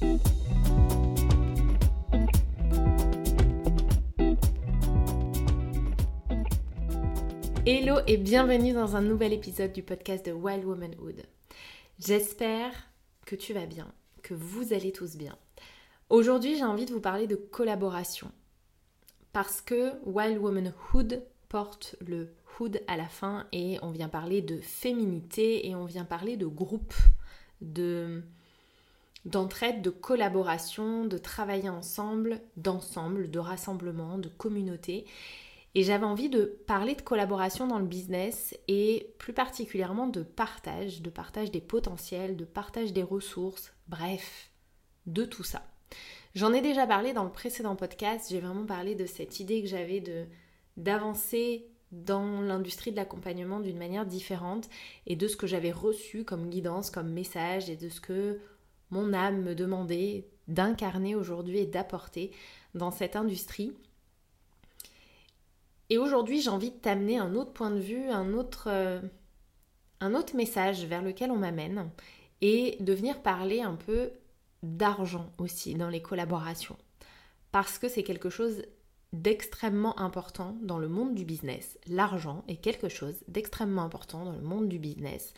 Hello et bienvenue dans un nouvel épisode du podcast de Wild Womanhood. J'espère que tu vas bien, que vous allez tous bien. Aujourd'hui, j'ai envie de vous parler de collaboration. Parce que Wild Womanhood porte le hood à la fin et on vient parler de féminité et on vient parler de groupe, de d'entraide, de collaboration, de travailler ensemble, d'ensemble, de rassemblement, de communauté. Et j'avais envie de parler de collaboration dans le business et plus particulièrement de partage, de partage des potentiels, de partage des ressources, bref, de tout ça. J'en ai déjà parlé dans le précédent podcast, j'ai vraiment parlé de cette idée que j'avais d'avancer dans l'industrie de l'accompagnement d'une manière différente et de ce que j'avais reçu comme guidance, comme message et de ce que mon âme me demandait d'incarner aujourd'hui et d'apporter dans cette industrie. Et aujourd'hui, j'ai envie de t'amener un autre point de vue, un autre, euh, un autre message vers lequel on m'amène et de venir parler un peu d'argent aussi dans les collaborations. Parce que c'est quelque chose d'extrêmement important dans le monde du business. L'argent est quelque chose d'extrêmement important dans le monde du business.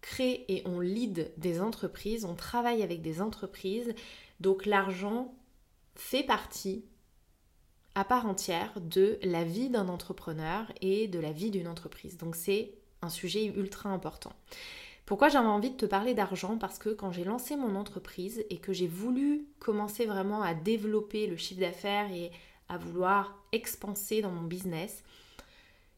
Crée et on lead des entreprises, on travaille avec des entreprises, donc l'argent fait partie à part entière de la vie d'un entrepreneur et de la vie d'une entreprise. Donc c'est un sujet ultra important. Pourquoi j'avais envie de te parler d'argent? Parce que quand j'ai lancé mon entreprise et que j'ai voulu commencer vraiment à développer le chiffre d'affaires et à vouloir expanser dans mon business,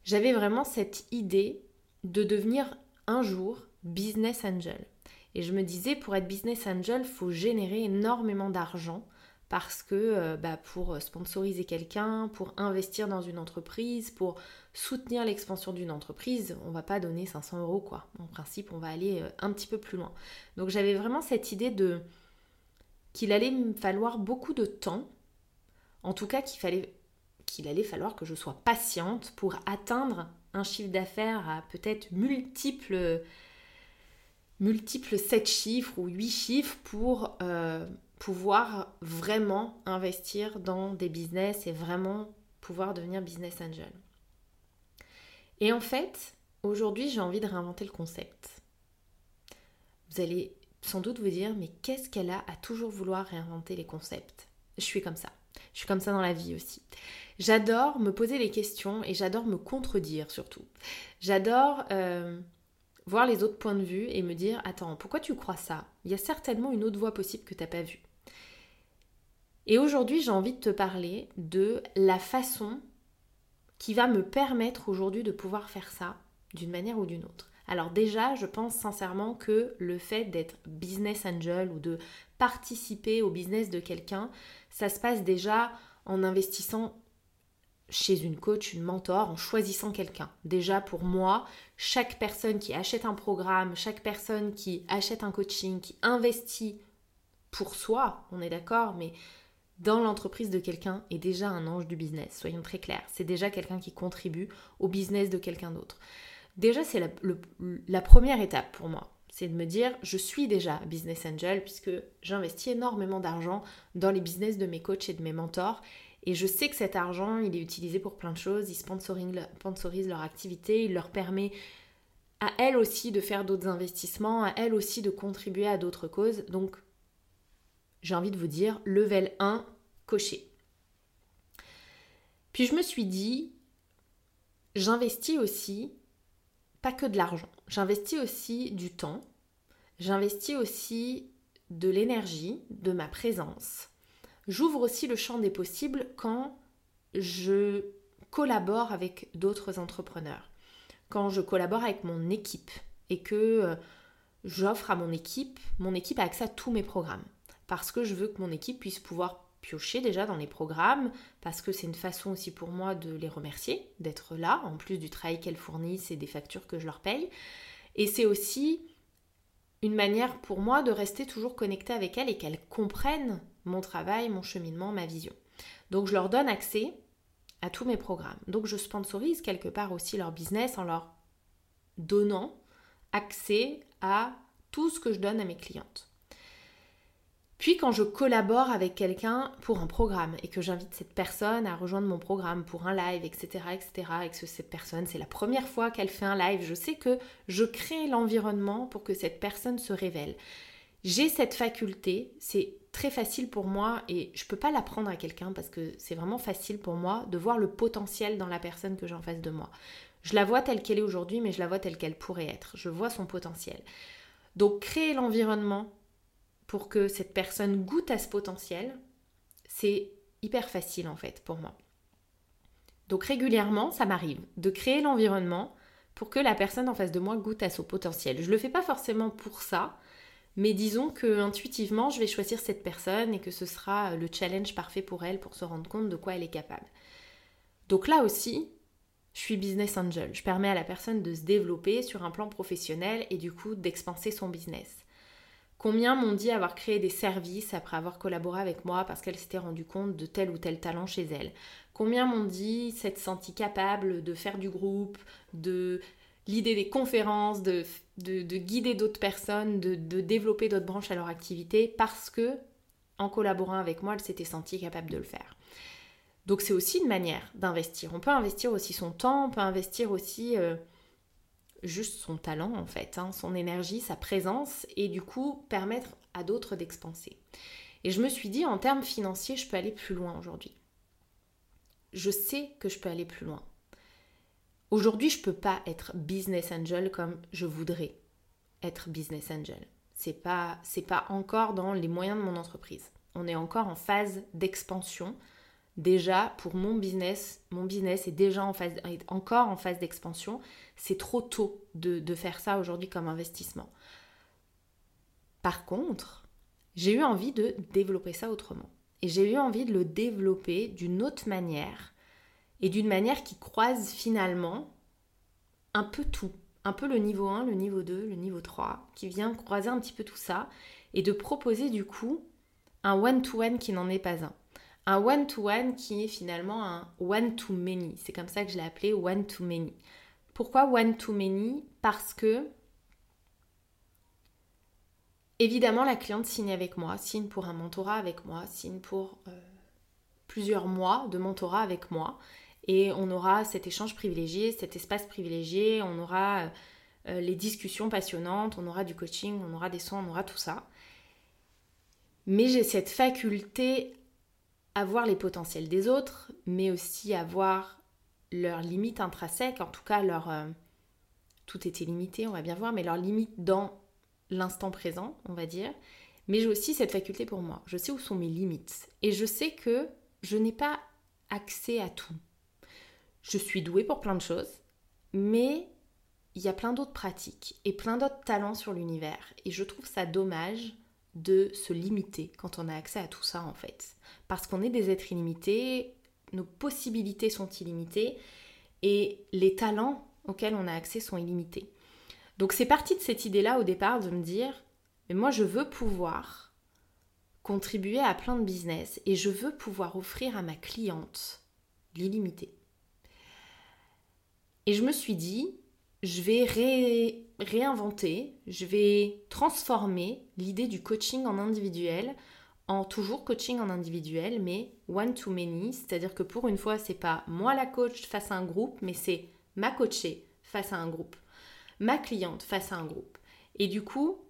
j'avais vraiment cette idée de devenir un jour business angel. Et je me disais, pour être business angel, faut générer énormément d'argent parce que euh, bah, pour sponsoriser quelqu'un, pour investir dans une entreprise, pour soutenir l'expansion d'une entreprise, on va pas donner 500 euros quoi. En principe, on va aller euh, un petit peu plus loin. Donc j'avais vraiment cette idée de qu'il allait me falloir beaucoup de temps, en tout cas qu'il fallait qu'il allait falloir que je sois patiente pour atteindre un chiffre d'affaires à peut-être multiples multiples 7 chiffres ou 8 chiffres pour euh, pouvoir vraiment investir dans des business et vraiment pouvoir devenir business angel. Et en fait, aujourd'hui, j'ai envie de réinventer le concept. Vous allez sans doute vous dire, mais qu'est-ce qu'elle a à toujours vouloir réinventer les concepts? Je suis comme ça. Je suis comme ça dans la vie aussi. J'adore me poser les questions et j'adore me contredire surtout. J'adore euh, voir les autres points de vue et me dire, attends, pourquoi tu crois ça? Il y a certainement une autre voie possible que tu n'as pas vue. Et aujourd'hui, j'ai envie de te parler de la façon qui va me permettre aujourd'hui de pouvoir faire ça d'une manière ou d'une autre. Alors déjà, je pense sincèrement que le fait d'être business angel ou de participer au business de quelqu'un, ça se passe déjà en investissant chez une coach, une mentor, en choisissant quelqu'un. Déjà pour moi, chaque personne qui achète un programme, chaque personne qui achète un coaching, qui investit pour soi, on est d'accord, mais dans l'entreprise de quelqu'un est déjà un ange du business, soyons très clairs. C'est déjà quelqu'un qui contribue au business de quelqu'un d'autre. Déjà, c'est la, première étape pour moi. C'est de me dire, je suis déjà business angel puisque j'investis énormément d'argent dans les business de mes coachs et de mes mentors. Et je sais que cet argent, il est utilisé pour plein de choses. Ils sponsorisent leur activité, il leur permet à elles aussi de faire d'autres investissements, à elles aussi de contribuer à d'autres causes. Donc j'ai envie de vous dire, level 1, coché. Puis je me suis dit, j'investis aussi, pas que de l'argent, j'investis aussi du temps, j'investis aussi de l'énergie, de ma présence. J'ouvre aussi le champ des possibles quand je collabore avec d'autres entrepreneurs, quand je collabore avec mon équipe et que euh, j'offre à mon équipe, mon équipe a accès à tous mes programmes parce que je veux que mon équipe puisse pouvoir piocher déjà dans les programmes, parce que c'est une façon aussi pour moi de les remercier, d'être là, en plus du travail qu'elles fournissent et des factures que je leur paye. Et c'est aussi une manière pour moi de rester toujours connectée avec elles et qu'elles comprennent mon travail, mon cheminement, ma vision. Donc je leur donne accès à tous mes programmes. Donc je sponsorise quelque part aussi leur business en leur donnant accès à tout ce que je donne à mes clientes. Puis quand je collabore avec quelqu'un pour un programme et que j'invite cette personne à rejoindre mon programme pour un live, etc., etc., et que cette personne, c'est la première fois qu'elle fait un live, je sais que je crée l'environnement pour que cette personne se révèle. J'ai cette faculté, c'est très facile pour moi et je peux pas l'apprendre à quelqu'un parce que c'est vraiment facile pour moi de voir le potentiel dans la personne que j'ai en face de moi. Je la vois telle qu'elle est aujourd'hui, mais je la vois telle qu'elle pourrait être. Je vois son potentiel. Donc créer l'environnement pour que cette personne goûte à ce potentiel, c'est hyper facile en fait pour moi. Donc régulièrement, ça m'arrive de créer l'environnement pour que la personne en face de moi goûte à son potentiel. Je le fais pas forcément pour ça, mais disons que intuitivement, je vais choisir cette personne et que ce sera le challenge parfait pour elle pour se rendre compte de quoi elle est capable. Donc là aussi, je suis business angel. Je permets à la personne de se développer sur un plan professionnel et du coup d'expanser son business. Combien m'ont dit avoir créé des services après avoir collaboré avec moi parce qu'elles s'étaient rendues compte de tel ou tel talent chez elles Combien m'ont dit s'être sentie capable de faire du groupe, de l'idée des conférences, de, de, guider d'autres personnes, de, de développer d'autres branches à leur activité parce que, en collaborant avec moi, elles s'étaient senties capables de le faire. Donc c'est aussi une manière d'investir. On peut investir aussi son temps, on peut investir aussi euh, juste son talent en fait, hein, son énergie, sa présence et du coup permettre à d'autres d'expanser. Et je me suis dit en termes financiers, je peux aller plus loin aujourd'hui. Je sais que je peux aller plus loin. Aujourd'hui, je ne peux pas être business angel comme je voudrais être business angel. C'est pas c'est pas encore dans les moyens de mon entreprise. On est encore en phase d'expansion. Déjà pour mon business, mon business est déjà en phase est encore en phase d'expansion c'est trop tôt de, faire ça aujourd'hui comme investissement. Par contre, j'ai eu envie de développer ça autrement. Et j'ai eu envie de le développer d'une autre manière et d'une manière qui croise finalement un peu tout. Un peu le niveau 1, le niveau 2, le niveau 3, qui vient croiser un petit peu tout ça et de proposer du coup un one-to-one qui n'en est pas un. Un one-to-one qui est finalement un one-to-many. C'est comme ça que je l'ai appelé one-to-many. Pourquoi one to many Parce que évidemment la cliente signe avec moi, signe pour un mentorat avec moi, signe pour euh, plusieurs mois de mentorat avec moi et on aura cet échange privilégié, cet espace privilégié, on aura euh, les discussions passionnantes, on aura du coaching, on aura des soins, on aura tout ça. Mais j'ai cette faculté à voir les potentiels des autres, mais aussi à voir leurs limites intrinsèques, en tout cas leur... Euh, tout était limité, on va bien voir, mais leurs limites dans l'instant présent, on va dire. Mais j'ai aussi cette faculté pour moi. Je sais où sont mes limites. Et je sais que je n'ai pas accès à tout. Je suis douée pour plein de choses, mais il y a plein d'autres pratiques et plein d'autres talents sur l'univers. Et je trouve ça dommage de se limiter quand on a accès à tout ça en fait. Parce qu'on est des êtres illimités, nos possibilités sont illimitées et les talents auxquels on a accès sont illimités. Donc c'est parti de cette idée-là au départ de me dire, mais moi je veux pouvoir contribuer à plein de business et je veux pouvoir offrir à ma cliente l'illimité. Et je me suis dit, je vais réinventer, je vais transformer l'idée du coaching en individuel en toujours coaching en individuel, mais one to many, c'est-à-dire que pour une fois, c'est pas moi la coach face à un groupe, mais c'est ma coachée face à un groupe, ma cliente face à un groupe. Et du coup,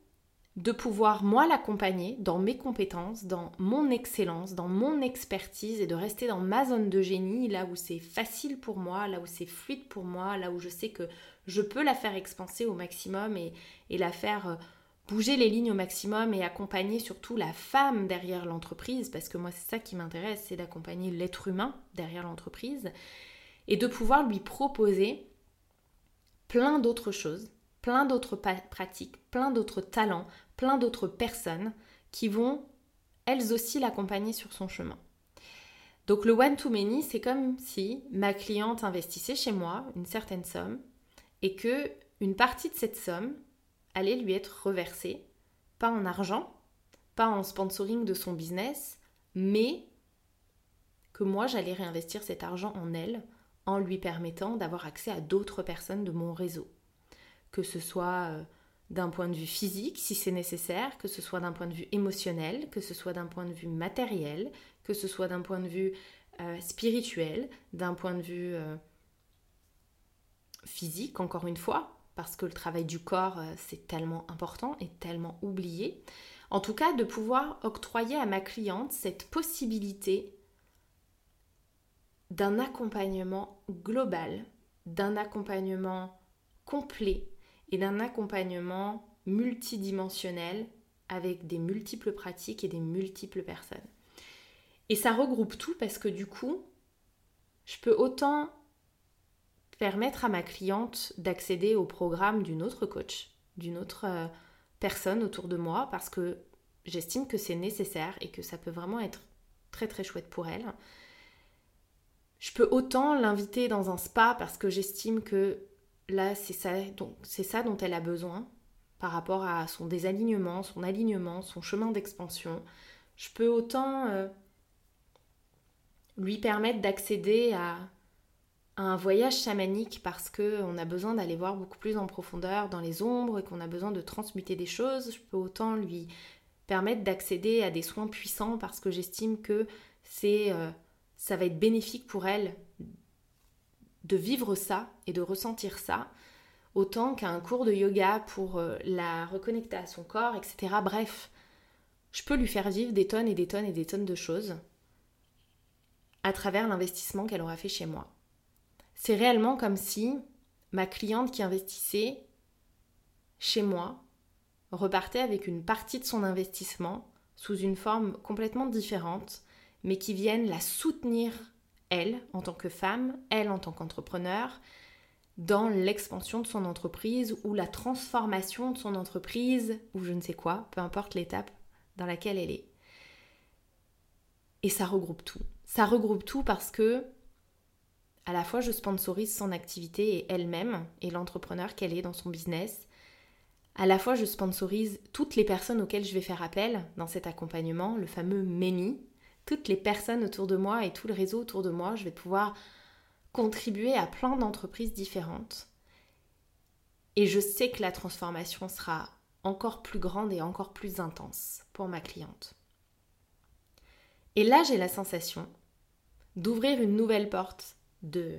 de pouvoir moi l'accompagner dans mes compétences, dans mon excellence, dans mon expertise et de rester dans ma zone de génie, là où c'est facile pour moi, là où c'est fluide pour moi, là où je sais que je peux la faire expanser au maximum et, et la faire euh, bouger les lignes au maximum et accompagner surtout la femme derrière l'entreprise, parce que moi c'est ça qui m'intéresse, c'est d'accompagner l'être humain derrière l'entreprise, et de pouvoir lui proposer plein d'autres choses, plein d'autres pratiques, plein d'autres talents, plein d'autres personnes qui vont elles aussi l'accompagner sur son chemin. Donc le one-to-many, c'est comme si ma cliente investissait chez moi une certaine somme et que une partie de cette somme, allait lui être reversé, pas en argent, pas en sponsoring de son business, mais que moi j'allais réinvestir cet argent en elle en lui permettant d'avoir accès à d'autres personnes de mon réseau. Que ce soit euh, d'un point de vue physique si c'est nécessaire, que ce soit d'un point de vue émotionnel, que ce soit d'un point de vue matériel, que ce soit d'un point de vue euh, spirituel, d'un point de vue euh, physique, encore une fois, parce que le travail du corps, euh, c'est tellement important et tellement oublié. En tout cas, de pouvoir octroyer à ma cliente cette possibilité d'un accompagnement global, d'un accompagnement complet et d'un accompagnement multidimensionnel avec des multiples pratiques et des multiples personnes. Et ça regroupe tout parce que du coup, je peux autant permettre à ma cliente d'accéder au programme d'une autre coach, d'une autre euh, personne autour de moi, parce que j'estime que c'est nécessaire et que ça peut vraiment être très très chouette pour elle. Je peux autant l'inviter dans un spa parce que j'estime que là, c'est ça, dont elle a besoin par rapport à son désalignement, son alignement, son chemin d'expansion. Je peux autant euh, lui permettre d'accéder à, un voyage chamanique parce qu'on a besoin d'aller voir beaucoup plus en profondeur dans les ombres et qu'on a besoin de transmuter des choses. Je peux autant lui permettre d'accéder à des soins puissants parce que j'estime que euh, ça va être bénéfique pour elle de vivre ça et de ressentir ça, autant qu'un cours de yoga pour euh, la reconnecter à son corps, etc. Bref, je peux lui faire vivre des tonnes et des tonnes et des tonnes de choses à travers l'investissement qu'elle aura fait chez moi. C'est réellement comme si ma cliente qui investissait chez moi repartait avec une partie de son investissement sous une forme complètement différente, mais qui vienne la soutenir elle, en tant que femme, elle, en tant qu'entrepreneur, dans l'expansion de son entreprise ou la transformation de son entreprise ou je ne sais quoi, peu importe l'étape dans laquelle elle est. Et ça regroupe tout. Ça regroupe tout parce que à la fois je sponsorise son activité et elle-même et l'entrepreneur qu'elle est dans son business. À la fois je sponsorise toutes les personnes auxquelles je vais faire appel dans cet accompagnement, le fameux MEMI, toutes les personnes autour de moi et tout le réseau autour de moi, je vais pouvoir contribuer à plein d'entreprises différentes. Et je sais que la transformation sera encore plus grande et encore plus intense pour ma cliente. Et là, j'ai la sensation d'ouvrir une nouvelle porte de,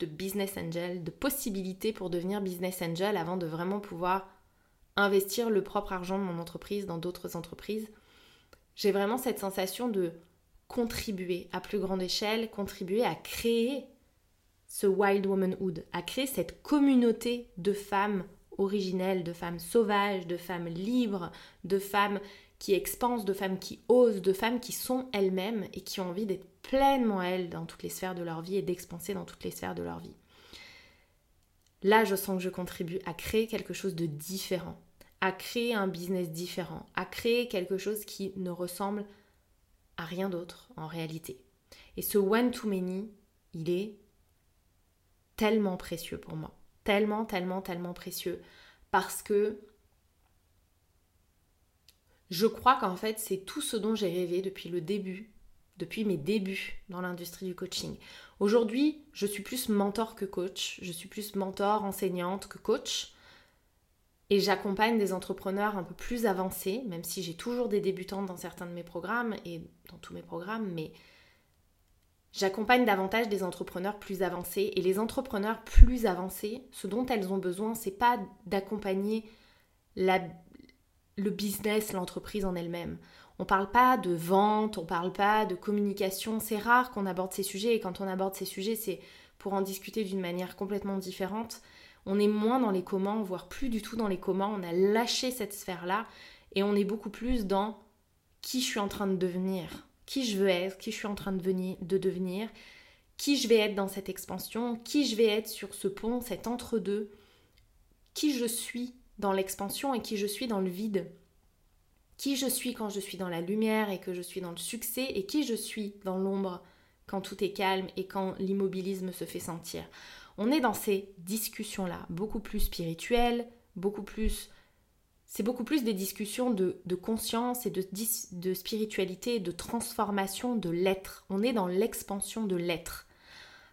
business angel, de possibilités pour devenir business angel avant de vraiment pouvoir investir le propre argent de mon entreprise dans d'autres entreprises j'ai vraiment cette sensation de contribuer à plus grande échelle, contribuer à créer ce wild womanhood, à créer cette communauté de femmes originelles, de femmes sauvages, de femmes libres, de femmes qui expansent, de femmes qui osent, de femmes qui sont elles-mêmes et qui ont envie d'être pleinement elles dans toutes les sphères de leur vie et d'expanser dans toutes les sphères de leur vie. Là, je sens que je contribue à créer quelque chose de différent, à créer un business différent, à créer quelque chose qui ne ressemble à rien d'autre en réalité. Et ce one-to-many, il est tellement précieux pour moi. Tellement, tellement, tellement précieux. Parce que je crois qu'en fait, c'est tout ce dont j'ai rêvé depuis le début, depuis mes débuts dans l'industrie du coaching. Aujourd'hui, je suis plus mentor que coach. Je suis plus mentor, enseignante que coach. Et j'accompagne des entrepreneurs un peu plus avancés, même si j'ai toujours des débutantes dans certains de mes programmes et dans tous mes programmes, mais j'accompagne davantage des entrepreneurs plus avancés. Et les entrepreneurs plus avancés, ce dont elles ont besoin, c'est pas d'accompagner le business, l'entreprise en elle-même. On parle pas de vente, on parle pas de communication. C'est rare qu'on aborde ces sujets et quand on aborde ces sujets, c'est pour en discuter d'une manière complètement différente on est moins dans les comment, voire plus du tout dans les comment, on a lâché cette sphère-là et on est beaucoup plus dans qui je suis en train de devenir, qui je veux être, qui je suis en train de, venir, de devenir, qui je vais être dans cette expansion, qui je vais être sur ce pont, cet entre-deux, qui je suis dans l'expansion et qui je suis dans le vide, qui je suis quand je suis dans la lumière et que je suis dans le succès et qui je suis dans l'ombre quand tout est calme et quand l'immobilisme se fait sentir. On est dans ces discussions-là, beaucoup plus spirituelles, beaucoup plus... C'est beaucoup plus des discussions de, conscience et de, de spiritualité, de transformation de l'être. On est dans l'expansion de l'être.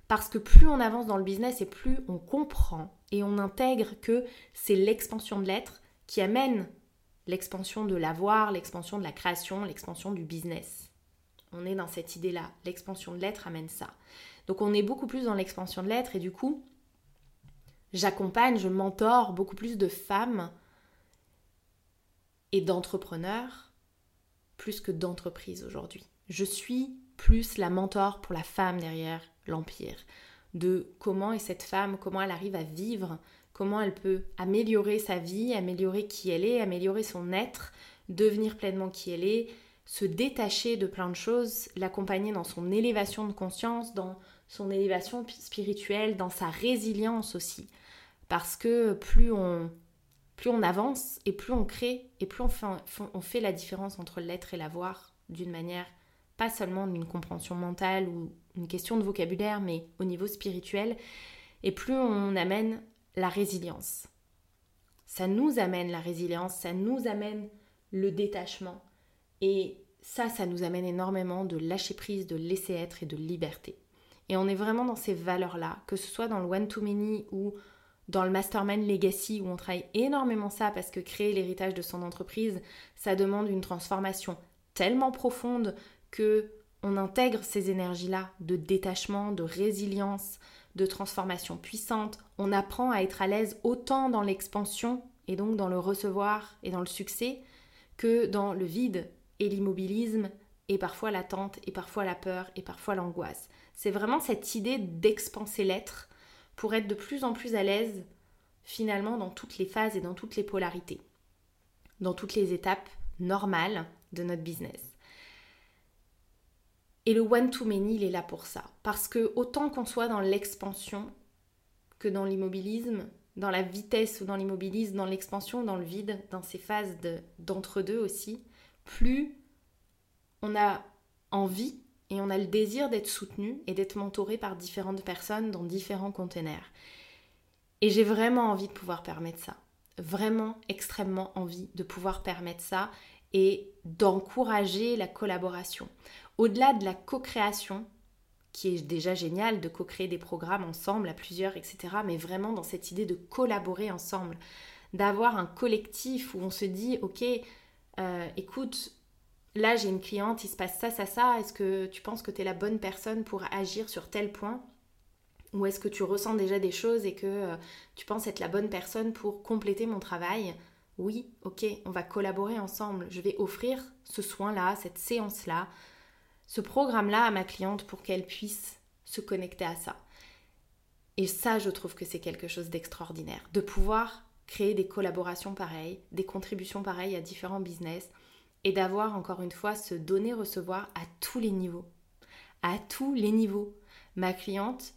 Parce que plus on avance dans le business et plus on comprend et on intègre que c'est l'expansion de l'être qui amène l'expansion de l'avoir, l'expansion de la création, l'expansion du business. On est dans cette idée-là. L'expansion de l'être amène ça. Donc on est beaucoup plus dans l'expansion de l'être et du coup, j'accompagne, je mentor beaucoup plus de femmes et d'entrepreneurs plus que d'entreprises aujourd'hui. Je suis plus la mentor pour la femme derrière l'empire, de comment est cette femme, comment elle arrive à vivre, comment elle peut améliorer sa vie, améliorer qui elle est, améliorer son être, devenir pleinement qui elle est, se détacher de plein de choses, l'accompagner dans son élévation de conscience, dans son élévation spirituelle, dans sa résilience aussi. Parce que plus on, plus on avance et plus on crée et plus on fait, on fait la différence entre l'être et l'avoir d'une manière pas seulement d'une compréhension mentale ou une question de vocabulaire, mais au niveau spirituel, et plus on amène la résilience. Ça nous amène la résilience, ça nous amène le détachement. Et ça, ça nous amène énormément de lâcher prise, de laisser être et de liberté. Et on est vraiment dans ces valeurs-là, que ce soit dans le one-to-many ou dans le mastermind legacy où on travaille énormément ça parce que créer l'héritage de son entreprise, ça demande une transformation tellement profonde que on intègre ces énergies-là de détachement, de résilience, de transformation puissante. On apprend à être à l'aise autant dans l'expansion et donc dans le recevoir et dans le succès que dans le vide et l'immobilisme et parfois l'attente et parfois la peur et parfois l'angoisse. C'est vraiment cette idée d'expanser l'être pour être de plus en plus à l'aise finalement dans toutes les phases et dans toutes les polarités, dans toutes les étapes normales de notre business. Et le one-to-many, il est là pour ça. Parce que autant qu'on soit dans l'expansion que dans l'immobilisme, dans la vitesse ou dans l'immobilisme, dans l'expansion, dans le vide, dans ces phases d'entre-deux aussi, plus on a envie et on a le désir d'être soutenu et d'être mentoré par différentes personnes dans différents containers. Et j'ai vraiment envie de pouvoir permettre ça. Vraiment extrêmement envie de pouvoir permettre ça et d'encourager la collaboration. Au-delà de la co-création, qui est déjà génial de co-créer des programmes ensemble à plusieurs, etc., mais vraiment dans cette idée de collaborer ensemble, d'avoir un collectif où on se dit, ok, euh, écoute, là j'ai une cliente, il se passe ça, ça, ça, est-ce que tu penses que tu es la bonne personne pour agir sur tel point? Ou est-ce que tu ressens déjà des choses et que euh, tu penses être la bonne personne pour compléter mon travail? Oui, ok, on va collaborer ensemble. Je vais offrir ce soin-là, cette séance-là, ce programme-là à ma cliente pour qu'elle puisse se connecter à ça. Et ça, je trouve que c'est quelque chose d'extraordinaire, de pouvoir créer des collaborations pareilles, des contributions pareilles à différents business et d'avoir encore une fois ce donner-recevoir à tous les niveaux. À tous les niveaux. Ma cliente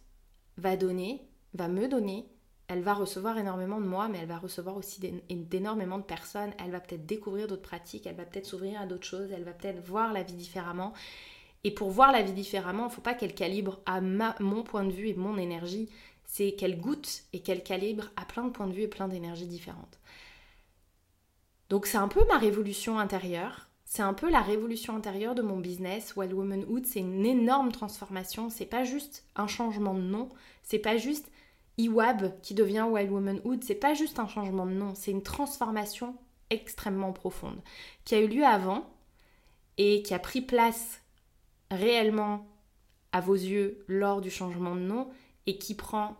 va donner, va me donner, elle va recevoir énormément de moi, mais elle va recevoir aussi d'énormément de personnes, elle va peut-être découvrir d'autres pratiques, elle va peut-être s'ouvrir à d'autres choses, elle va peut-être voir la vie différemment. Et pour voir la vie différemment, il ne faut pas qu'elle calibre à mon point de vue et mon énergie, c'est qu'elle goûte et qu'elle calibre à plein de points de vue et plein d'énergies différentes. Donc c'est un peu ma révolution intérieure, c'est un peu la révolution intérieure de mon business. Wild Womanhood, c'est une énorme transformation, c'est pas juste un changement de nom, c'est pas juste Iwab qui devient Wild Womanhood, c'est pas juste un changement de nom, c'est une transformation extrêmement profonde qui a eu lieu avant et qui a pris place réellement à vos yeux lors du changement de nom et qui prend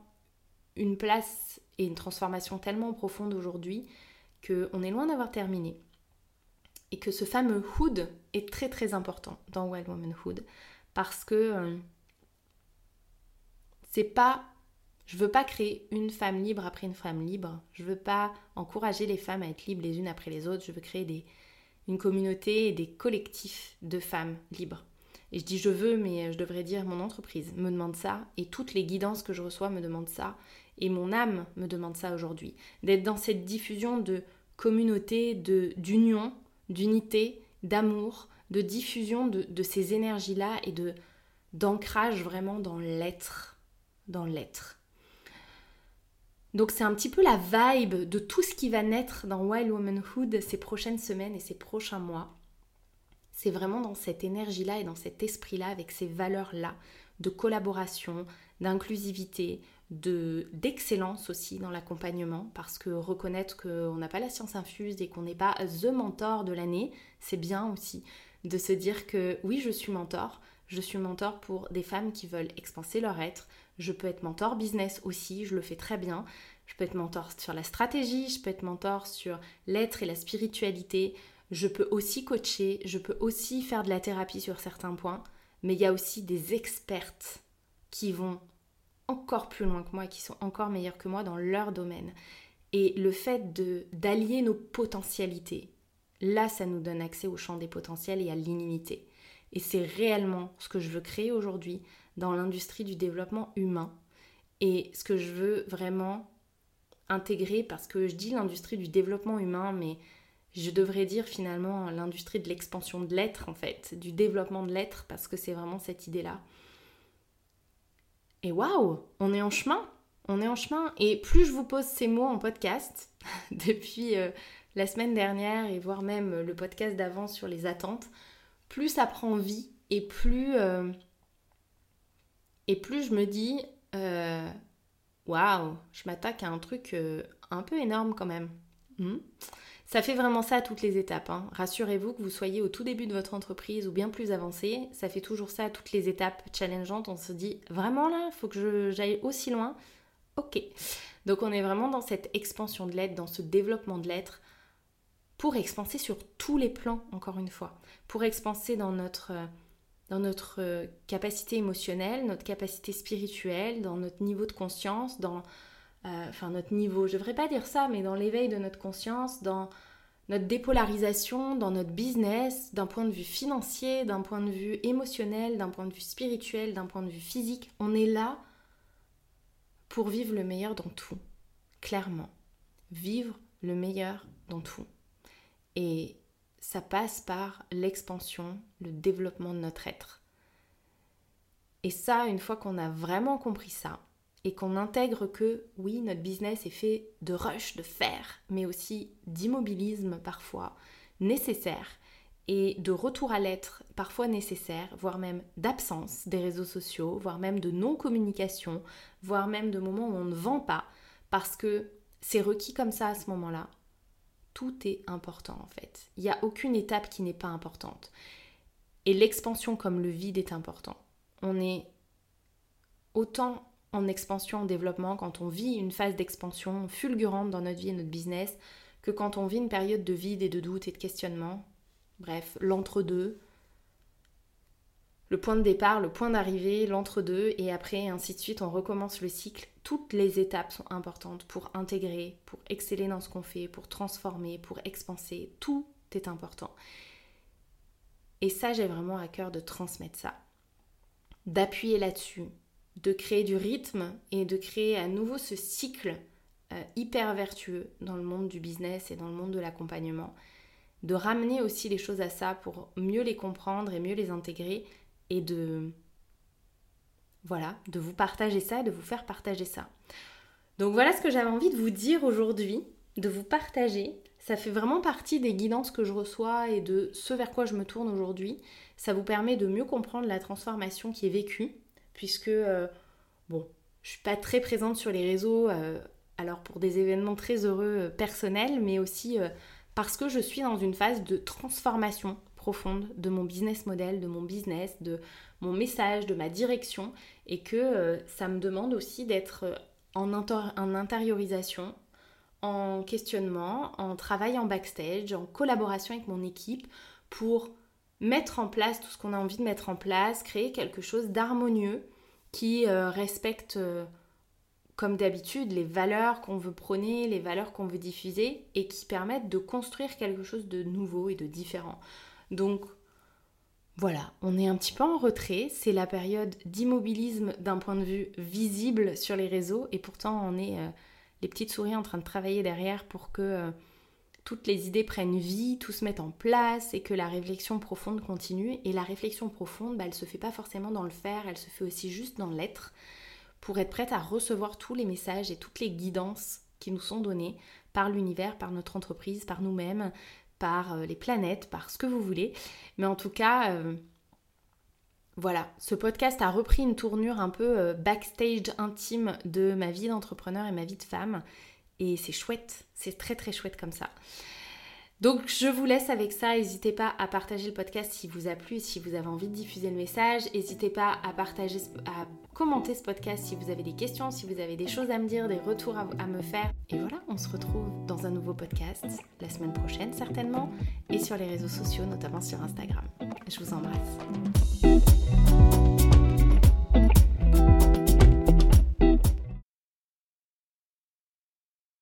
une place et une transformation tellement profonde aujourd'hui qu'on est loin d'avoir terminé. Et que ce fameux hood est très très important dans Wild Womanhood parce que euh, c'est pas je veux pas créer une femme libre après une femme libre. Je veux pas encourager les femmes à être libres les unes après les autres. Je veux créer des, une communauté et des collectifs de femmes libres. Et je dis je veux, mais je devrais dire mon entreprise me demande ça, et toutes les guidances que je reçois me demandent ça, et mon âme me demande ça aujourd'hui. D'être dans cette diffusion de communauté, d'union, d'unité, d'amour, de diffusion de, de ces énergies-là et de d'ancrage vraiment dans l'être, dans l'être. Donc c'est un petit peu la vibe de tout ce qui va naître dans Wild Womanhood ces prochaines semaines et ces prochains mois c'est vraiment dans cette énergie-là et dans cet esprit-là, avec ces valeurs-là, de collaboration, d'inclusivité, de d'excellence aussi dans l'accompagnement parce que reconnaître qu'on n'a pas la science infuse et qu'on n'est pas the mentor de l'année, c'est bien aussi de se dire que oui, je suis mentor, je suis mentor pour des femmes qui veulent expanser leur être, je peux être mentor business aussi, je le fais très bien. Je peux être mentor sur la stratégie, je peux être mentor sur l'être et la spiritualité, je peux aussi coacher, je peux aussi faire de la thérapie sur certains points, mais il y a aussi des expertes qui vont encore plus loin que moi, qui sont encore meilleures que moi dans leur domaine. Et le fait d'allier nos potentialités, là, ça nous donne accès au champ des potentiels et à l'illimité. Et c'est réellement ce que je veux créer aujourd'hui dans l'industrie du développement humain. Et ce que je veux vraiment intégrer, parce que je dis l'industrie du développement humain, mais je devrais dire finalement l'industrie de l'expansion de l'être, en fait, du développement de l'être, parce que c'est vraiment cette idée-là. Et waouh, on est en chemin, on est en chemin. Et plus je vous pose ces mots en podcast, depuis euh, la semaine dernière et voire même le podcast d'avant sur les attentes, plus ça prend vie et plus, euh, et plus je me dis, euh, waouh, je m'attaque à un truc un peu énorme quand même. Hmm? Ça fait vraiment ça à toutes les étapes. Hein. Rassurez-vous que vous soyez au tout début de votre entreprise ou bien plus avancé, ça fait toujours ça à toutes les étapes challengeantes. On se dit vraiment là, faut que j'aille aussi loin? Ok. Donc on est vraiment dans cette expansion de l'être, dans ce développement de l'être pour expanser sur tous les plans, encore une fois. Pour expanser dans notre, dans notre capacité émotionnelle, notre capacité spirituelle, dans notre niveau de conscience, dans euh, enfin notre niveau, je ne devrais pas dire ça, mais dans l'éveil de notre conscience, dans notre dépolarisation, dans notre business, d'un point de vue financier, d'un point de vue émotionnel, d'un point de vue spirituel, d'un point de vue physique. On est là pour vivre le meilleur dans tout, clairement. Vivre le meilleur dans tout. Et ça passe par l'expansion, le développement de notre être. Et ça, une fois qu'on a vraiment compris ça, et qu'on intègre que oui, notre business est fait de rush, de fer, mais aussi d'immobilisme parfois nécessaire et de retour à l'être parfois nécessaire, voire même d'absence des réseaux sociaux, voire même de non-communication, voire même de moments où on ne vend pas, parce que c'est requis comme ça à ce moment-là. Tout est important en fait. Il n'y a aucune étape qui n'est pas importante. Et l'expansion comme le vide est important. On est autant en expansion, en développement, quand on vit une phase d'expansion fulgurante dans notre vie et notre business, que quand on vit une période de vide et de doute et de questionnement. Bref, l'entre-deux, le point de départ, le point d'arrivée, l'entre-deux, et après, ainsi de suite, on recommence le cycle. Toutes les étapes sont importantes pour intégrer, pour exceller dans ce qu'on fait, pour transformer, pour expanser. Tout est important. Et ça, j'ai vraiment à cœur de transmettre ça, d'appuyer là-dessus, de créer du rythme et de créer à nouveau ce cycle euh, hyper vertueux dans le monde du business et dans le monde de l'accompagnement. De ramener aussi les choses à ça pour mieux les comprendre et mieux les intégrer et de voilà, de vous partager ça, de vous faire partager ça. Donc voilà ce que j'avais envie de vous dire aujourd'hui, de vous partager. Ça fait vraiment partie des guidances que je reçois et de ce vers quoi je me tourne aujourd'hui. Ça vous permet de mieux comprendre la transformation qui est vécue puisque, euh, bon, je suis pas très présente sur les réseaux, euh, alors pour des événements très heureux euh, personnels, mais aussi parce que je suis dans une phase de transformation profonde de mon business model, de mon business, de mon message, de ma direction, et que ça me demande aussi d'être en, en intériorisation, en questionnement, en travail en backstage, en collaboration avec mon équipe pour mettre en place tout ce qu'on a envie de mettre en place, créer quelque chose d'harmonieux qui euh, respecte, euh, comme d'habitude, les valeurs qu'on veut prôner, les valeurs qu'on veut diffuser et qui permettent de construire quelque chose de nouveau et de différent. Donc voilà, on est un petit peu en retrait, c'est la période d'immobilisme d'un point de vue visible sur les réseaux et pourtant on est euh, les petites souris en train de travailler derrière pour que toutes les idées prennent vie, tout se met en place et que la réflexion profonde continue. Et la réflexion profonde, bah, elle se fait pas forcément dans le faire, elle se fait aussi juste dans l'être pour être prête à recevoir tous les messages et toutes les guidances qui nous sont données par l'univers, par notre entreprise, par nous-mêmes, par euh, les planètes, par ce que vous voulez. Mais en tout cas, euh, Voilà, ce podcast a repris une tournure un peu euh, backstage intime de ma vie d'entrepreneur et ma vie de femme. Et c'est chouette, c'est très très chouette comme ça. Donc je vous laisse avec ça, n'hésitez pas à partager le podcast si vous a plu, si vous avez envie de diffuser le message, n'hésitez pas à partager, à commenter ce podcast si vous avez des questions, si vous avez des choses à me dire, des retours à, à me faire. Et voilà, on se retrouve dans un nouveau podcast la semaine prochaine certainement et sur les réseaux sociaux, notamment sur Instagram. Je vous embrasse.